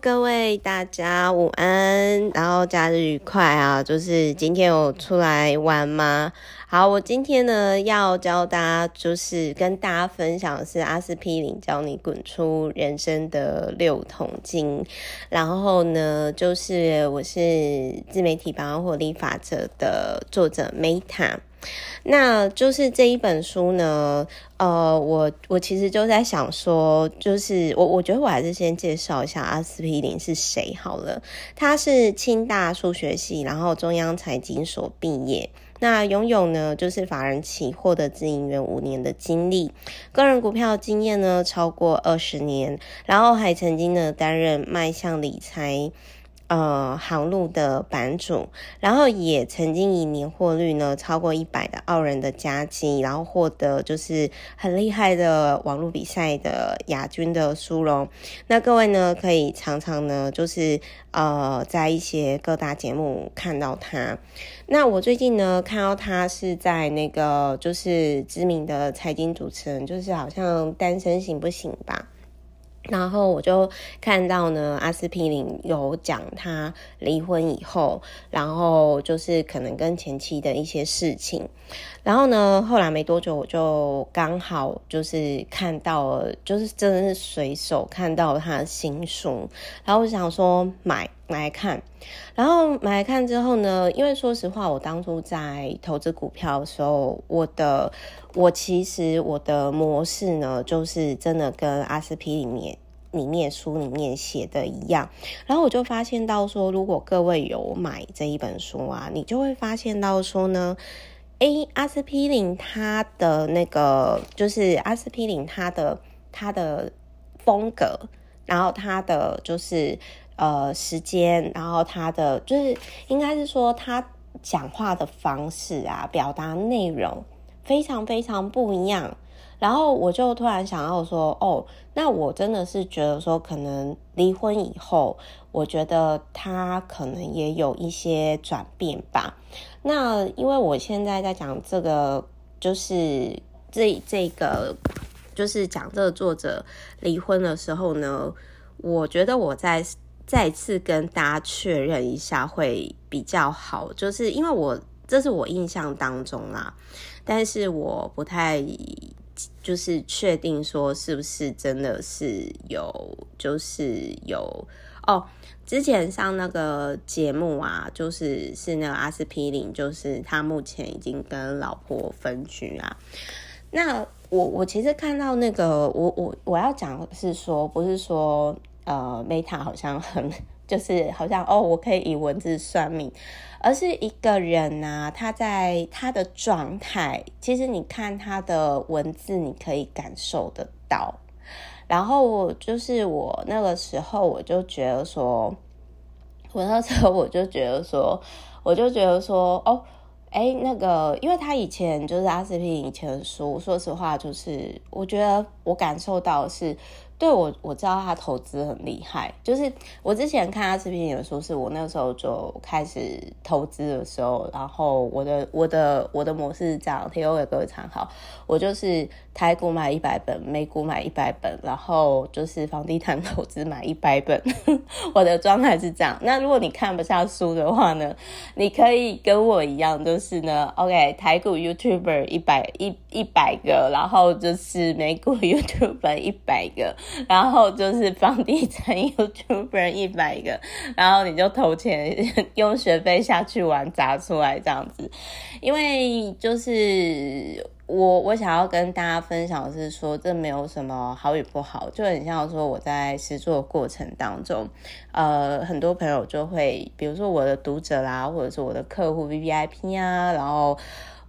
各位大家午安，然后假日愉快啊！就是今天有出来玩吗？好，我今天呢要教大家，就是跟大家分享的是阿司匹林教你滚出人生的六桶金。然后呢，就是我是自媒体百万获利法则的作者 Meta。那就是这一本书呢，呃，我我其实就在想说，就是我我觉得我还是先介绍一下阿司匹林是谁好了。他是清大数学系，然后中央财经所毕业，那拥有呢就是法人期货的自营员五年的经历，个人股票经验呢超过二十年，然后还曾经呢担任迈向理财。呃，航路的版主，然后也曾经以年获率呢超过一百的傲人的佳绩，然后获得就是很厉害的网络比赛的亚军的殊荣。那各位呢，可以常常呢就是呃在一些各大节目看到他。那我最近呢看到他是在那个就是知名的财经主持人，就是好像单身行不行吧？然后我就看到呢，阿司匹林有讲他离婚以后，然后就是可能跟前妻的一些事情。然后呢，后来没多久，我就刚好就是看到了，就是真的是随手看到他的新书，然后我想说买买来看。然后买来看之后呢，因为说实话，我当初在投资股票的时候，我的我其实我的模式呢，就是真的跟阿司匹林里面里面书里面写的一样。然后我就发现到说，如果各位有买这一本书啊，你就会发现到说呢。阿司匹林他的那个就是阿司匹林他的他的风格，然后他的就是呃时间，然后他的就是应该是说他讲话的方式啊，表达内容非常非常不一样。然后我就突然想到说，哦，那我真的是觉得说，可能离婚以后，我觉得他可能也有一些转变吧。那因为我现在在讲这个，就是这这个，就是讲这个作者离婚的时候呢，我觉得我再再次跟大家确认一下会比较好，就是因为我这是我印象当中啦，但是我不太。就是确定说是不是真的是有，就是有哦。之前上那个节目啊，就是是那个阿司匹林，就是他目前已经跟老婆分居啊。那我我其实看到那个，我我我要讲是说，不是说呃，Meta 好像很。就是好像哦，我可以以文字算命，而是一个人呐、啊，他在他的状态，其实你看他的文字，你可以感受得到。然后就是我那个时候，我就觉得说，我那时候我就觉得说，我就觉得说，哦，哎，那个，因为他以前就是阿司匹林以前的书，说实话，就是我觉得我感受到是。对，我我知道他投资很厉害，就是我之前看他视频有说，是我那个时候就开始投资的时候，然后我的我的我的模式是这样，提供给各位参考。我就是台股买一百本，美股买一百本，然后就是房地产投资买一百本。我的状态是这样。那如果你看不下书的话呢，你可以跟我一样，就是呢，OK，台股 YouTuber 一百一一百个，然后就是美股 YouTuber 一百个。然后就是房地产 YouTuber 一百个，然后你就投钱用学费下去玩砸出来这样子，因为就是我我想要跟大家分享的是说，这没有什么好与不好，就很像说我在实作过程当中，呃，很多朋友就会，比如说我的读者啦，或者是我的客户 VVIP 啊，然后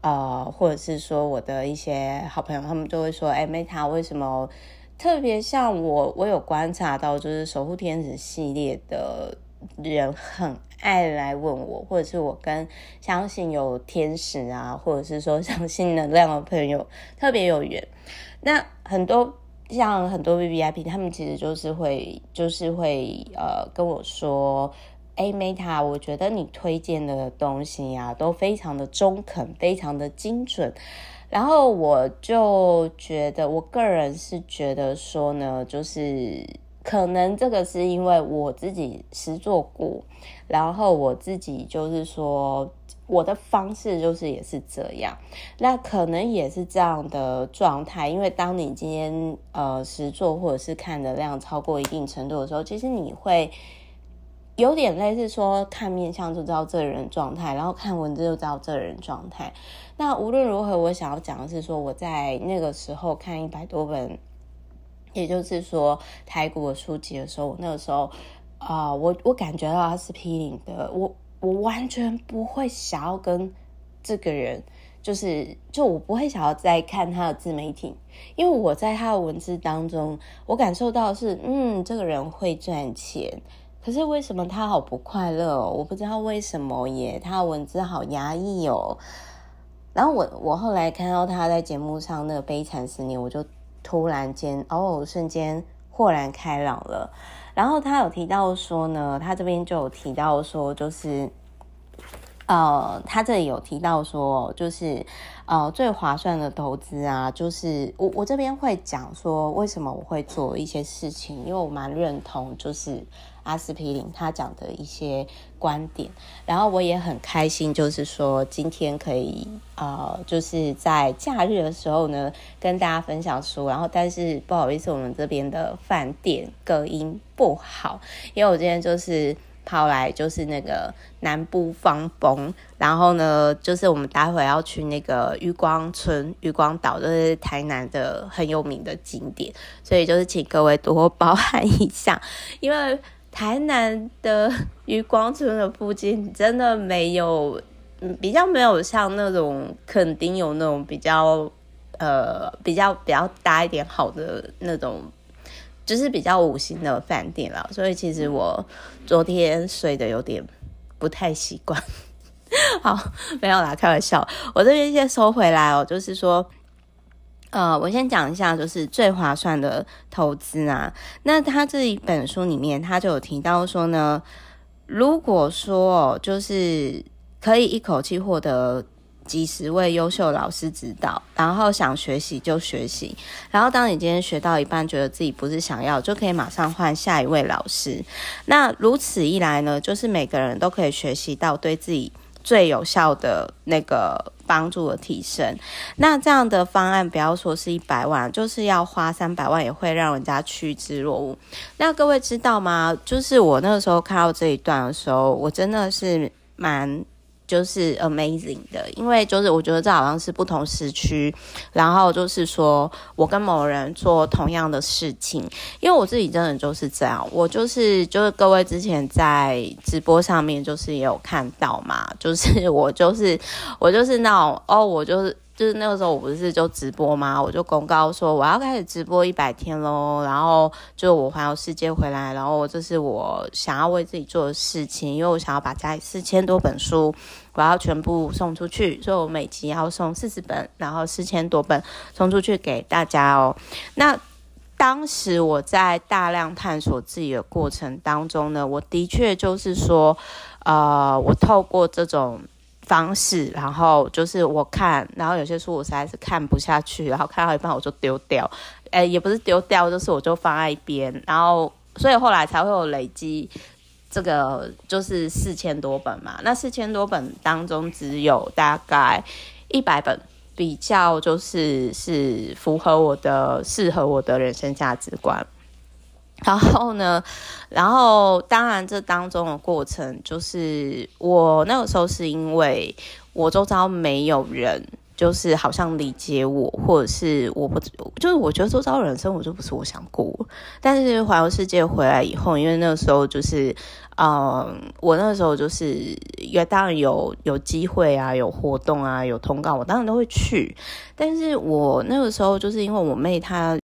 呃，或者是说我的一些好朋友，他们就会说，哎，Meta 为什么？特别像我，我有观察到，就是守护天使系列的人很爱来问我，或者是我跟相信有天使啊，或者是说相信能量的朋友特别有缘。那很多像很多 VVIP，他们其实就是会，就是会呃跟我说，哎，Meta，我觉得你推荐的东西呀、啊，都非常的中肯，非常的精准。然后我就觉得，我个人是觉得说呢，就是可能这个是因为我自己实做过，然后我自己就是说。我的方式就是也是这样，那可能也是这样的状态，因为当你今天呃实作或者是看的量超过一定程度的时候，其实你会有点类似说看面相就知道这人状态，然后看文字就知道这人状态。那无论如何，我想要讲的是说，我在那个时候看一百多本，也就是说台股的书籍的时候，我那个时候啊、我我感觉到他是批零的，我。我完全不会想要跟这个人，就是就我不会想要再看他的自媒体，因为我在他的文字当中，我感受到是，嗯，这个人会赚钱，可是为什么他好不快乐？我不知道为什么耶，他的文字好压抑哦。然后我我后来看到他在节目上那个悲惨十年，我就突然间哦，瞬间豁然开朗了。然后他有提到说呢，他这边就有提到说，就是，呃，他这里有提到说，就是，呃，最划算的投资啊，就是我我这边会讲说，为什么我会做一些事情，因为我蛮认同，就是。阿司匹林他讲的一些观点，然后我也很开心，就是说今天可以呃，就是在假日的时候呢，跟大家分享书。然后，但是不好意思，我们这边的饭店隔音不好，因为我今天就是跑来就是那个南部放风，然后呢，就是我们待会要去那个渔光村、渔光岛，就是台南的很有名的景点，所以就是请各位多包涵一下，因为。台南的 渔光村的附近真的没有，比较没有像那种垦丁有那种比较，呃，比较比较大一点好的那种，就是比较五星的饭店了。所以其实我昨天睡得有点不太习惯。好，没有啦，开玩笑。我这边先收回来哦，就是说。呃，我先讲一下，就是最划算的投资啊。那他这一本书里面，他就有提到说呢，如果说就是可以一口气获得几十位优秀老师指导，然后想学习就学习，然后当你今天学到一半，觉得自己不是想要，就可以马上换下一位老师。那如此一来呢，就是每个人都可以学习到对自己最有效的那个。帮助的提升，那这样的方案不要说是一百万，就是要花三百万，也会让人家趋之若鹜。那各位知道吗？就是我那个时候看到这一段的时候，我真的是蛮。就是 amazing 的，因为就是我觉得这好像是不同时区，然后就是说我跟某人做同样的事情，因为我自己真的就是这样，我就是就是各位之前在直播上面就是也有看到嘛，就是我就是我就是那种哦，我就是。就是那个时候，我不是就直播吗？我就公告说我要开始直播一百天喽。然后就我环游世界回来，然后这是我想要为自己做的事情，因为我想要把家里四千多本书，我要全部送出去，所以我每集要送四十本，然后四千多本送出去给大家哦。那当时我在大量探索自己的过程当中呢，我的确就是说，呃，我透过这种。方式，然后就是我看，然后有些书我实在是看不下去，然后看到一半我就丢掉，诶，也不是丢掉，就是我就放在一边，然后所以后来才会有累积这个就是四千多本嘛，那四千多本当中只有大概一百本比较就是是符合我的、适合我的人生价值观。然后呢，然后当然这当中的过程，就是我那个时候是因为我周遭没有人，就是好像理解我，或者是我不，就是我觉得周遭人生我就不是我想过。但是环游世界回来以后，因为那个时候就是，嗯，我那个时候就是也当然有有机会啊，有活动啊，有通告，我当然都会去。但是我那个时候就是因为我妹她。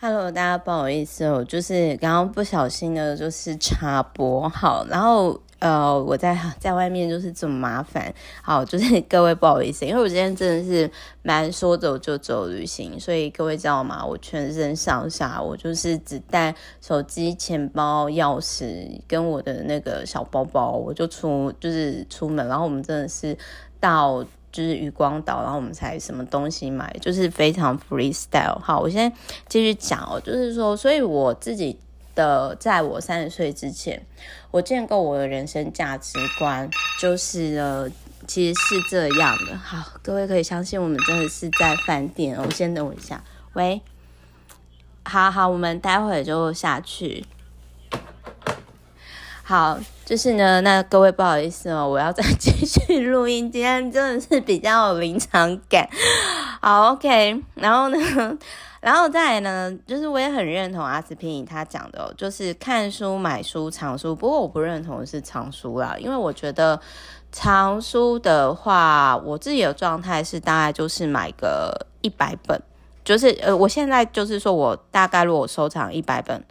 Hello，大家不好意思哦，就是刚刚不小心的，就是插播好，然后呃，我在在外面就是这么麻烦，好，就是 各位不好意思，因为我今天真的是蛮说走就走旅行，所以各位知道吗？我全身上下我就是只带手机、钱包、钥匙跟我的那个小包包，我就出就是出门，然后我们真的是到。就是渔光岛，然后我们才什么东西买，就是非常 freestyle。好，我先继续讲哦，就是说，所以我自己的，在我三十岁之前，我建构我的人生价值观，就是呃，其实是这样的。好，各位可以相信，我们真的是在饭店。我先等我一下，喂，好好，我们待会就下去。好，就是呢，那各位不好意思哦，我要再继续录音，今天真的是比较有临场感。好，OK，然后呢，然后再来呢，就是我也很认同阿司匹林他讲的哦，就是看书、买书、藏书。不过我不认同的是藏书啦，因为我觉得藏书的话，我自己的状态是大概就是买个一百本，就是呃，我现在就是说我大概如果收藏一百本。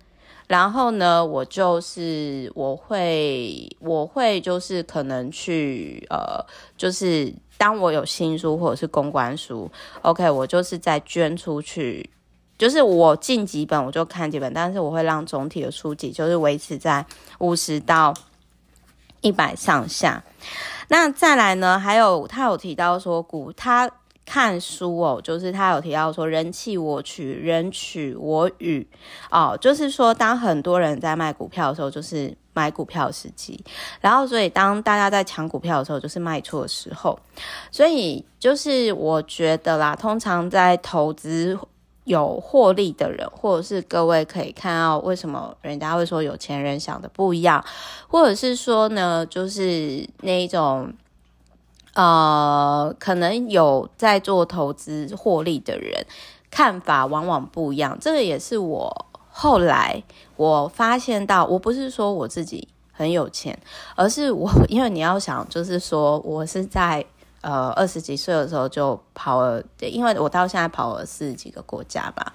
然后呢，我就是我会我会就是可能去呃，就是当我有新书或者是公关书，OK，我就是再捐出去，就是我进几本我就看几本，但是我会让总体的书籍就是维持在五十到一百上下。那再来呢，还有他有提到说股他。看书哦，就是他有提到说“人弃我取，人取我与”哦，就是说当很多人在卖股票的时候，就是买股票时机；然后，所以当大家在抢股票的时候，就是卖出的时候。所以，就是我觉得啦，通常在投资有获利的人，或者是各位可以看到为什么人家会说有钱人想的不一样，或者是说呢，就是那一种。呃，可能有在做投资获利的人，看法往往不一样。这个也是我后来我发现到，我不是说我自己很有钱，而是我因为你要想，就是说我是在呃二十几岁的时候就跑了，因为我到现在跑了四十几个国家吧。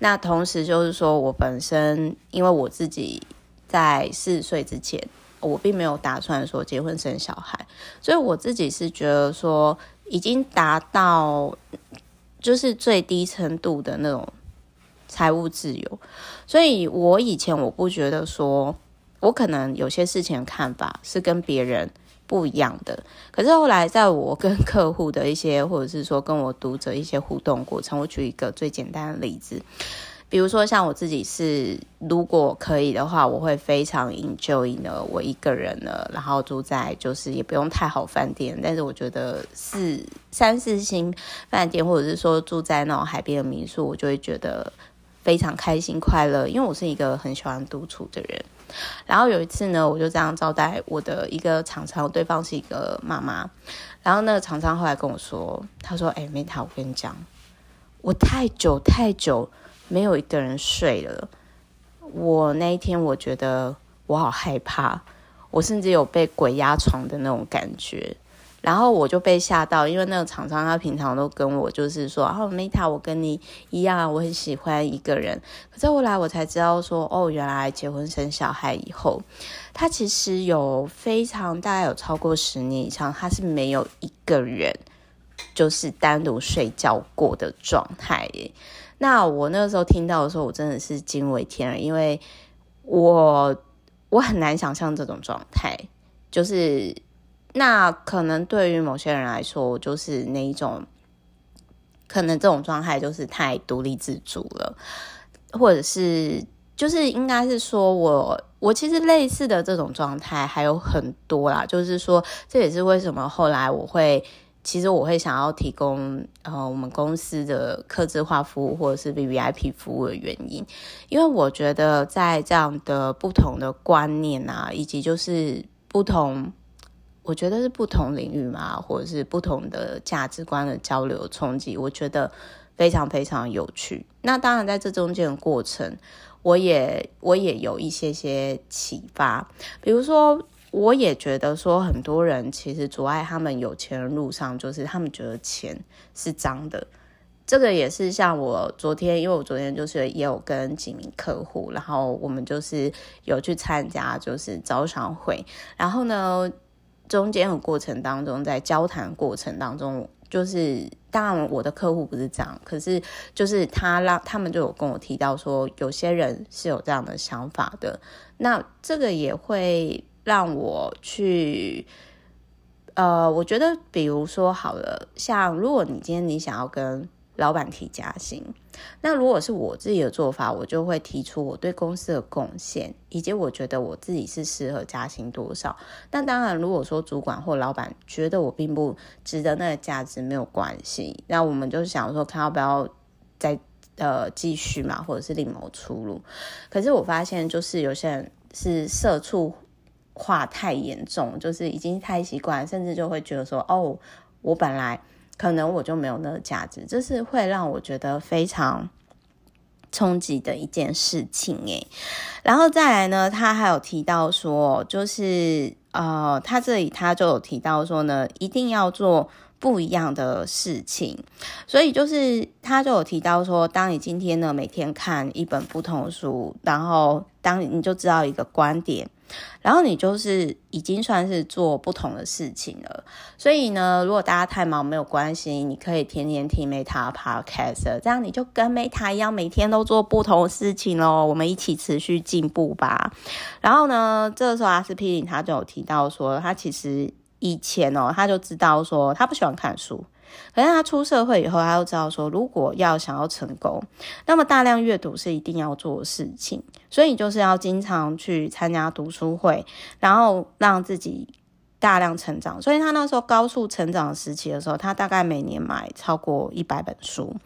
那同时就是说我本身，因为我自己在四十岁之前。我并没有打算说结婚生小孩，所以我自己是觉得说已经达到就是最低程度的那种财务自由，所以我以前我不觉得说我可能有些事情看法是跟别人不一样的，可是后来在我跟客户的一些或者是说跟我读者一些互动过程，我举一个最简单的例子。比如说，像我自己是，如果可以的话，我会非常 enjoy 呢，我一个人呢，然后住在就是也不用太好饭店，但是我觉得四三四星饭店，或者是说住在那种海边的民宿，我就会觉得非常开心快乐，因为我是一个很喜欢独处的人。然后有一次呢，我就这样招待我的一个厂商，对方是一个妈妈，然后那个厂商后来跟我说，他说：“哎，Meta，我跟你讲，我太久太久。”没有一个人睡了，我那一天我觉得我好害怕，我甚至有被鬼压床的那种感觉，然后我就被吓到，因为那个厂商他平常都跟我就是说，哦，Meta，我跟你一样，我很喜欢一个人。可是后来我才知道说，哦，原来结婚生小孩以后，他其实有非常大概有超过十年以上，他是没有一个人就是单独睡觉过的状态耶。那我那个时候听到的时候，我真的是惊为天人，因为我我很难想象这种状态，就是那可能对于某些人来说，就是那一种，可能这种状态就是太独立自主了，或者是就是应该是说我我其实类似的这种状态还有很多啦，就是说这也是为什么后来我会。其实我会想要提供呃我们公司的客制化服务或者是 VVIP 服务的原因，因为我觉得在这样的不同的观念啊，以及就是不同，我觉得是不同领域嘛，或者是不同的价值观的交流冲击，我觉得非常非常有趣。那当然在这中间的过程，我也我也有一些些启发，比如说。我也觉得说，很多人其实阻碍他们有钱的路上，就是他们觉得钱是脏的。这个也是像我昨天，因为我昨天就是也有跟几名客户，然后我们就是有去参加就是招商会，然后呢，中间的过程当中，在交谈过程当中，就是当然我的客户不是这样，可是就是他让他们就有跟我提到说，有些人是有这样的想法的，那这个也会。让我去，呃，我觉得，比如说好了，像如果你今天你想要跟老板提加薪。那如果是我自己的做法，我就会提出我对公司的贡献，以及我觉得我自己是适合加薪多少。那当然，如果说主管或老板觉得我并不值得那个价值，没有关系。那我们就想说，看要不要再呃继续嘛，或者是另谋出路。可是我发现，就是有些人是社畜化太严重，就是已经太习惯，甚至就会觉得说，哦，我本来。可能我就没有那个价值，这是会让我觉得非常冲击的一件事情诶。然后再来呢，他还有提到说，就是呃，他这里他就有提到说呢，一定要做不一样的事情。所以就是他就有提到说，当你今天呢每天看一本不同的书，然后当你就知道一个观点。然后你就是已经算是做不同的事情了，所以呢，如果大家太忙没有关系，你可以天天听 Meta Podcast，这样你就跟 Meta 一样，每天都做不同的事情哦。我们一起持续进步吧。然后呢，这个时候阿司匹林他就有提到说，他其实以前哦，他就知道说他不喜欢看书。可是他出社会以后，他就知道说，如果要想要成功，那么大量阅读是一定要做的事情。所以就是要经常去参加读书会，然后让自己大量成长。所以他那时候高速成长时期的时候，他大概每年买超过一百本书，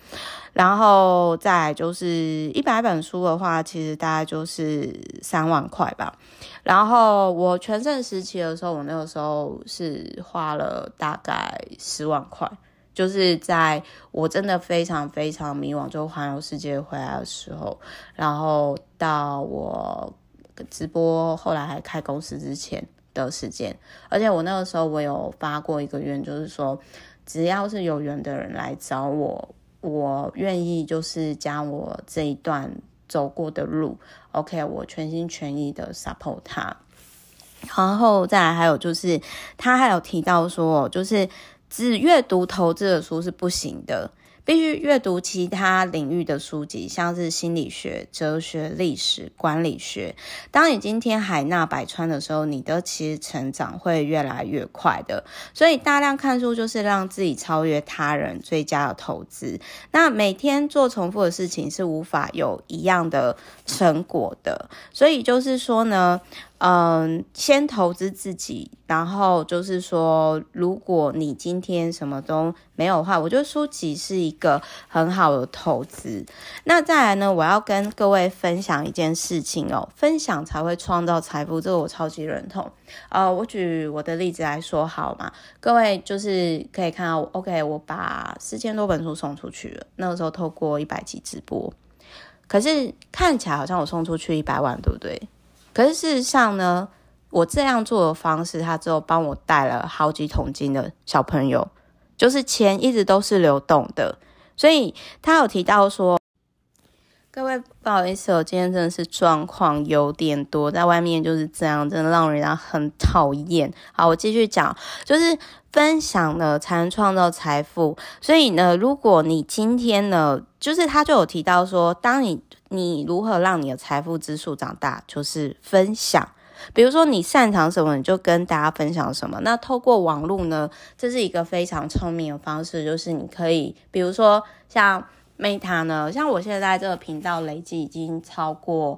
然后再就是一百本书的话，其实大概就是三万块吧。然后我全盛时期的时候，我那个时候是花了大概十万块。就是在我真的非常非常迷惘，就环游世界回来的时候，然后到我直播，后来还开公司之前的时间，而且我那个时候我有发过一个愿，就是说只要是有缘的人来找我，我愿意就是将我这一段走过的路，OK，我全心全意的 support 他。然后再来还有就是他还有提到说，就是。只阅读投资的书是不行的，必须阅读其他领域的书籍，像是心理学、哲学、历史、管理学。当你今天海纳百川的时候，你的其实成长会越来越快的。所以大量看书就是让自己超越他人最佳的投资。那每天做重复的事情是无法有一样的成果的。所以就是说呢。嗯，先投资自己，然后就是说，如果你今天什么都没有的话，我觉得书籍是一个很好的投资。那再来呢，我要跟各位分享一件事情哦，分享才会创造财富，这个我超级认同。呃，我举我的例子来说好吗？各位就是可以看到，OK，我把四千多本书送出去了，那个时候透过一百集直播，可是看起来好像我送出去一百万，对不对？可是事实上呢，我这样做的方式，他之后帮我带了好几桶金的小朋友，就是钱一直都是流动的。所以他有提到说，各位不好意思，我今天真的是状况有点多，在外面就是这样，真的让人家很讨厌。好，我继续讲，就是分享呢才能创造财富。所以呢，如果你今天呢，就是他就有提到说，当你你如何让你的财富之树长大？就是分享。比如说你擅长什么，你就跟大家分享什么。那透过网络呢，这是一个非常聪明的方式，就是你可以，比如说像 Meta 呢，像我现在这个频道累计已经超过，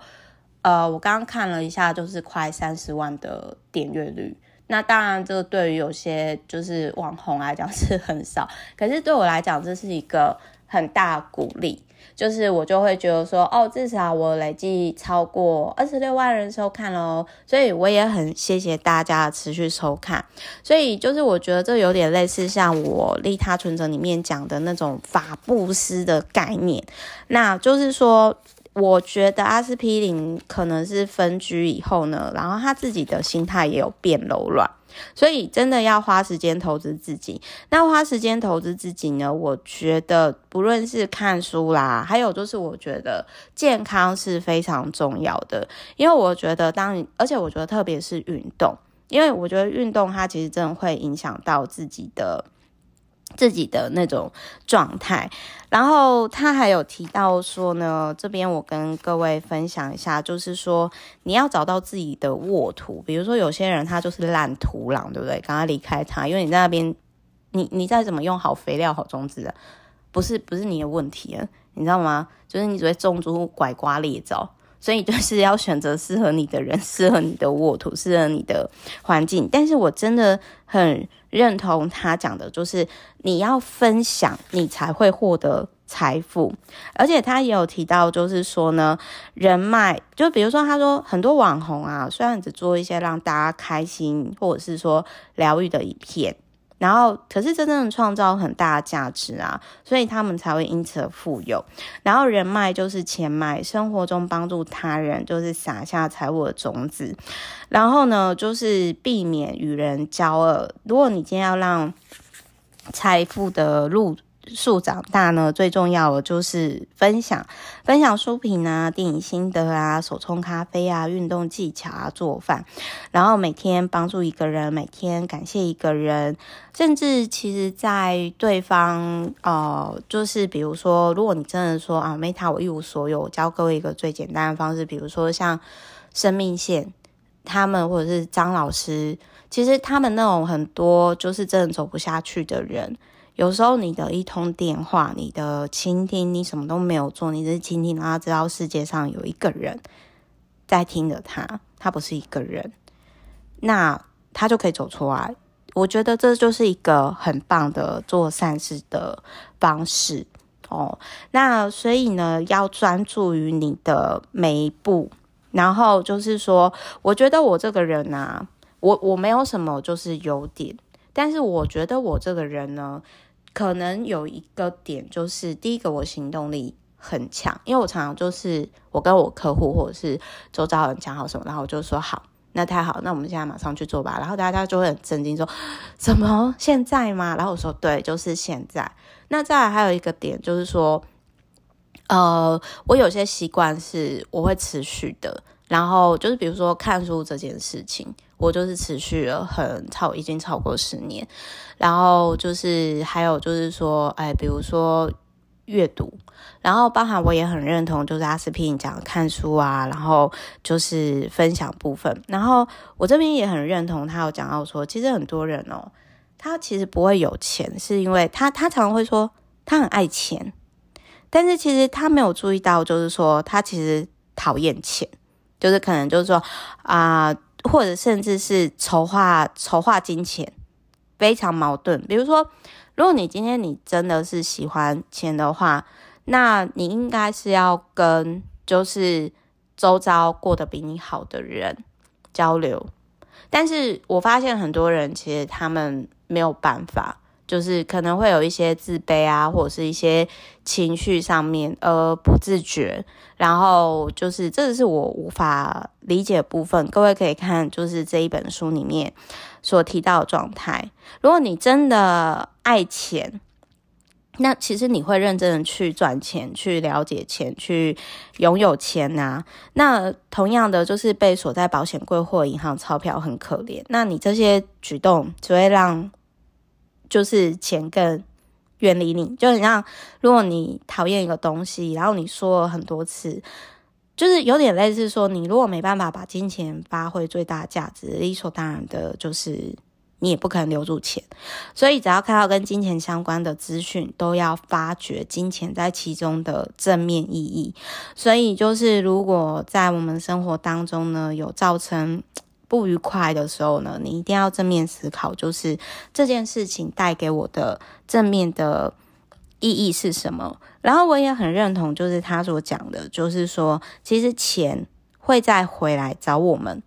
呃，我刚刚看了一下，就是快三十万的点阅率。那当然，这个对于有些就是网红来讲 是很少，可是对我来讲，这是一个很大鼓励。就是我就会觉得说，哦，至少我累计超过二十六万人收看咯，所以我也很谢谢大家持续收看。所以就是我觉得这有点类似像我利他存折里面讲的那种法布施的概念。那就是说，我觉得阿司匹林可能是分居以后呢，然后他自己的心态也有变柔软。所以真的要花时间投资自己。那花时间投资自己呢？我觉得不论是看书啦，还有就是我觉得健康是非常重要的。因为我觉得当你，而且我觉得特别是运动，因为我觉得运动它其实真的会影响到自己的。自己的那种状态，然后他还有提到说呢，这边我跟各位分享一下，就是说你要找到自己的沃土，比如说有些人他就是烂土壤，对不对？赶快离开他，因为你在那边，你你再怎么用好肥料、好种子，不是不是你的问题，你知道吗？就是你只会种出拐瓜裂枣。所以就是要选择适合你的人，适合你的沃土，适合你的环境。但是我真的很认同他讲的，就是你要分享，你才会获得财富。而且他也有提到，就是说呢，人脉，就比如说他说很多网红啊，虽然只做一些让大家开心，或者是说疗愈的影片。然后，可是真正的创造很大的价值啊，所以他们才会因此而富有。然后人脉就是钱脉，生活中帮助他人就是撒下财务的种子。然后呢，就是避免与人交恶。如果你今天要让财富的路。树长大呢，最重要的就是分享，分享书评啊、电影心得啊、手冲咖啡啊、运动技巧啊、做饭，然后每天帮助一个人，每天感谢一个人，甚至其实，在对方呃，就是比如说，如果你真的说啊，Meta 我一无所有，我教各位一个最简单的方式，比如说像生命线，他们或者是张老师，其实他们那种很多就是真的走不下去的人。有时候你的一通电话，你的倾听，你什么都没有做，你只是倾听，让他知道世界上有一个人在听着他，他不是一个人，那他就可以走出来。我觉得这就是一个很棒的做善事的方式哦。那所以呢，要专注于你的每一步，然后就是说，我觉得我这个人啊，我我没有什么就是优点，但是我觉得我这个人呢。可能有一个点，就是第一个，我行动力很强，因为我常常就是我跟我客户或者是周遭人讲好什么，然后我就说好，那太好，那我们现在马上去做吧。然后大家就会很震惊说，什么现在吗？然后我说对，就是现在。那再来还有一个点就是说，呃，我有些习惯是我会持续的，然后就是比如说看书这件事情。我就是持续了很超，已经超过十年，然后就是还有就是说，哎，比如说阅读，然后包含我也很认同，就是阿斯匹林讲看书啊，然后就是分享部分，然后我这边也很认同他有讲到说，其实很多人哦，他其实不会有钱，是因为他他常常会说他很爱钱，但是其实他没有注意到，就是说他其实讨厌钱，就是可能就是说啊。或者甚至是筹划筹划金钱，非常矛盾。比如说，如果你今天你真的是喜欢钱的话，那你应该是要跟就是周遭过得比你好的人交流。但是我发现很多人其实他们没有办法。就是可能会有一些自卑啊，或者是一些情绪上面呃不自觉，然后就是这个是我无法理解的部分。各位可以看，就是这一本书里面所提到的状态。如果你真的爱钱，那其实你会认真的去赚钱，去了解钱，去拥有钱啊。那同样的，就是被锁在保险柜或银行钞票很可怜。那你这些举动只会让。就是钱更远离你，就很像如果你讨厌一个东西，然后你说了很多次，就是有点类似说，你如果没办法把金钱发挥最大价值，理所当然的就是你也不可能留住钱。所以只要看到跟金钱相关的资讯，都要发掘金钱在其中的正面意义。所以就是如果在我们生活当中呢，有造成。不愉快的时候呢，你一定要正面思考，就是这件事情带给我的正面的意义是什么。然后我也很认同，就是他所讲的，就是说，其实钱会再回来找我们，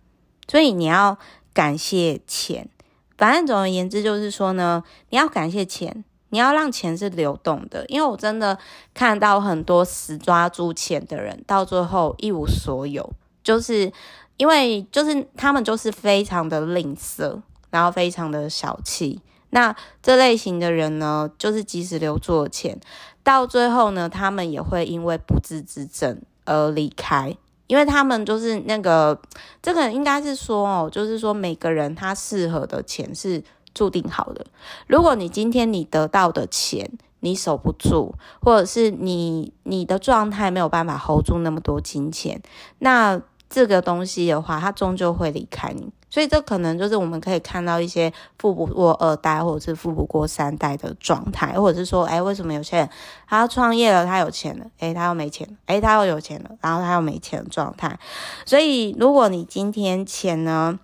所以你要感谢钱。反正总而言之，就是说呢，你要感谢钱，你要让钱是流动的。因为我真的看到很多死抓住钱的人，到最后一无所有，就是。因为就是他们就是非常的吝啬，然后非常的小气。那这类型的人呢，就是即使留住了钱，到最后呢，他们也会因为不治之症而离开。因为他们就是那个，这个应该是说哦，就是说每个人他适合的钱是注定好的。如果你今天你得到的钱你守不住，或者是你你的状态没有办法 hold 住那么多金钱，那。这个东西的话，它终究会离开你，所以这可能就是我们可以看到一些富不过二代，或者是富不过三代的状态，或者是说，哎，为什么有些人他创业了，他有钱了，哎，他又没钱了，哎，他又有钱了，然后他又没钱的状态。所以，如果你今天钱呢，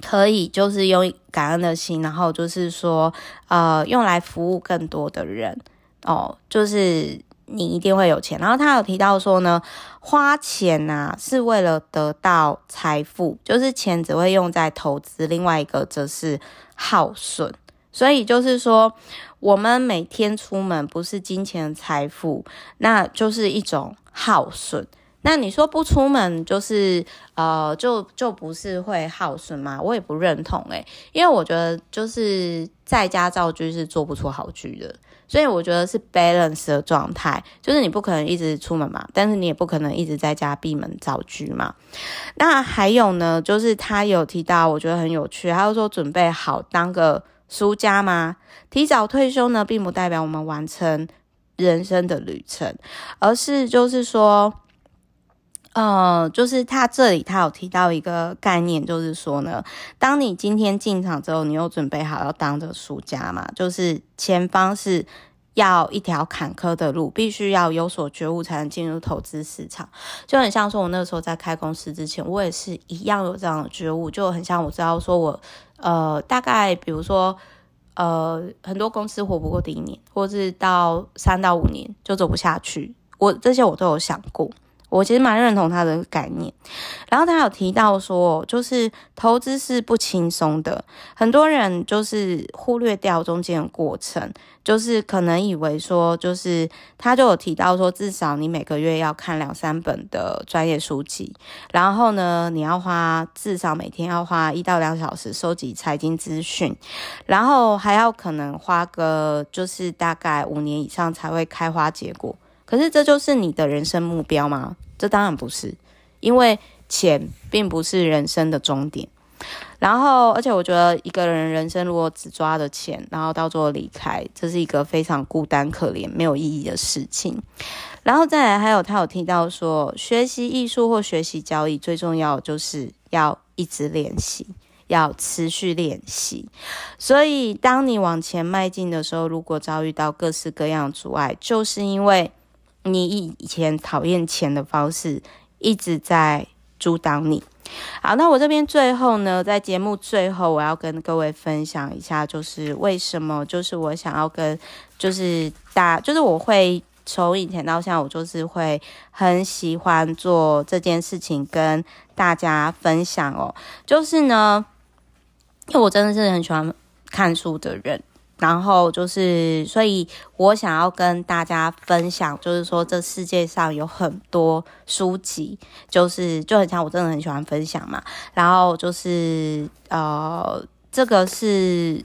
可以就是用感恩的心，然后就是说，呃，用来服务更多的人，哦，就是。你一定会有钱。然后他有提到说呢，花钱呐是为了得到财富，就是钱只会用在投资。另外一个则是耗损。所以就是说，我们每天出门不是金钱财富，那就是一种耗损。那你说不出门就是呃，就就不是会耗损吗？我也不认同诶，因为我觉得就是在家造句是做不出好句的。所以我觉得是 balance 的状态，就是你不可能一直出门嘛，但是你也不可能一直在家闭门造车嘛。那还有呢，就是他有提到，我觉得很有趣，他就说准备好当个输家吗？提早退休呢，并不代表我们完成人生的旅程，而是就是说。呃，就是他这里他有提到一个概念，就是说呢，当你今天进场之后，你又准备好要当着输家嘛？就是前方是要一条坎坷的路，必须要有所觉悟才能进入投资市场。就很像说，我那个时候在开公司之前，我也是一样有这样的觉悟，就很像我知道说我呃，大概比如说呃，很多公司活不过第一年，或是到三到五年就走不下去，我这些我都有想过。我其实蛮认同他的概念，然后他有提到说，就是投资是不轻松的，很多人就是忽略掉中间的过程，就是可能以为说，就是他就有提到说，至少你每个月要看两三本的专业书籍，然后呢，你要花至少每天要花一到两小时收集财经资讯，然后还要可能花个就是大概五年以上才会开花结果。可是这就是你的人生目标吗？这当然不是，因为钱并不是人生的终点。然后，而且我觉得一个人人生如果只抓着钱，然后到最后离开，这是一个非常孤单、可怜、没有意义的事情。然后再来，还有他有提到说，学习艺术或学习交易，最重要就是要一直练习，要持续练习。所以，当你往前迈进的时候，如果遭遇到各式各样阻碍，就是因为。你以前讨厌钱的方式一直在阻挡你。好，那我这边最后呢，在节目最后，我要跟各位分享一下，就是为什么，就是我想要跟，就是大，就是我会从以前到现在，我就是会很喜欢做这件事情，跟大家分享哦。就是呢，因为我真的是很喜欢看书的人。然后就是，所以我想要跟大家分享，就是说这世界上有很多书籍，就是就很像我真的很喜欢分享嘛。然后就是呃，这个是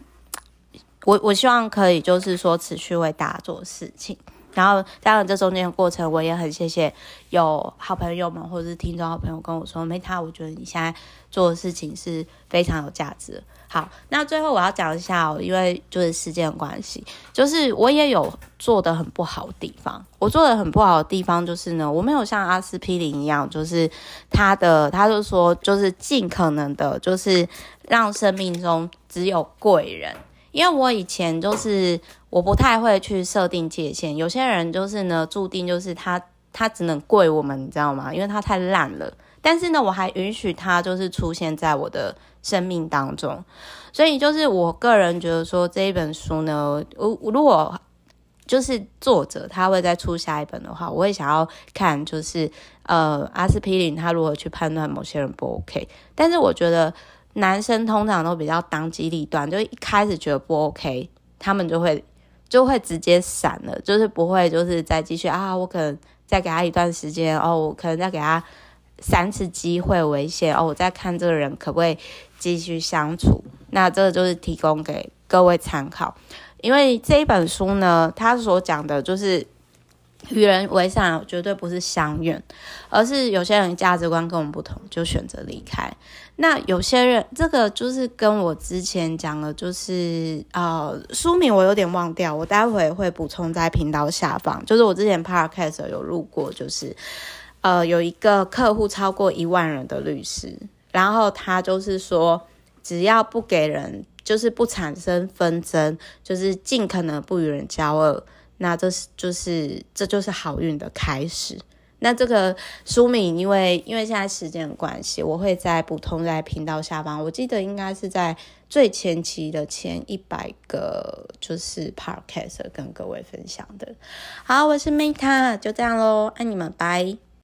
我我希望可以就是说持续为大家做事情。然后当然这中间的过程，我也很谢谢有好朋友们或者是听众好朋友跟我说，Meta，我觉得你现在做的事情是非常有价值。好，那最后我要讲一下哦，因为就是时间关系，就是我也有做的很不好的地方。我做的很不好的地方就是呢，我没有像阿司匹林一样，就是他的，他就说，就是尽可能的，就是让生命中只有贵人。因为我以前就是我不太会去设定界限，有些人就是呢，注定就是他他只能贵我们，你知道吗？因为他太烂了。但是呢，我还允许他就是出现在我的生命当中，所以就是我个人觉得说这一本书呢，我如果就是作者他会再出下一本的话，我会想要看就是呃阿司匹林他如何去判断某些人不 OK。但是我觉得男生通常都比较当机立断，就一开始觉得不 OK，他们就会就会直接闪了，就是不会就是再继续啊，我可能再给他一段时间哦，我可能再给他。三次机会为限哦，我在看这个人可不可以继续相处。那这个就是提供给各位参考，因为这一本书呢，他所讲的就是与人为善，绝对不是相怨，而是有些人价值观跟我们不同，就选择离开。那有些人，这个就是跟我之前讲的，就是呃，书名我有点忘掉，我待会会补充在频道下方。就是我之前 Podcast 有录过，就是。呃，有一个客户超过一万人的律师，然后他就是说，只要不给人，就是不产生纷争，就是尽可能不与人交恶，那这是就是这就是好运的开始。那这个书名，因为因为现在时间的关系，我会再补充在频道下方。我记得应该是在最前期的前一百个就是 podcast 跟各位分享的。好，我是 Meta，就这样喽，爱你们，拜。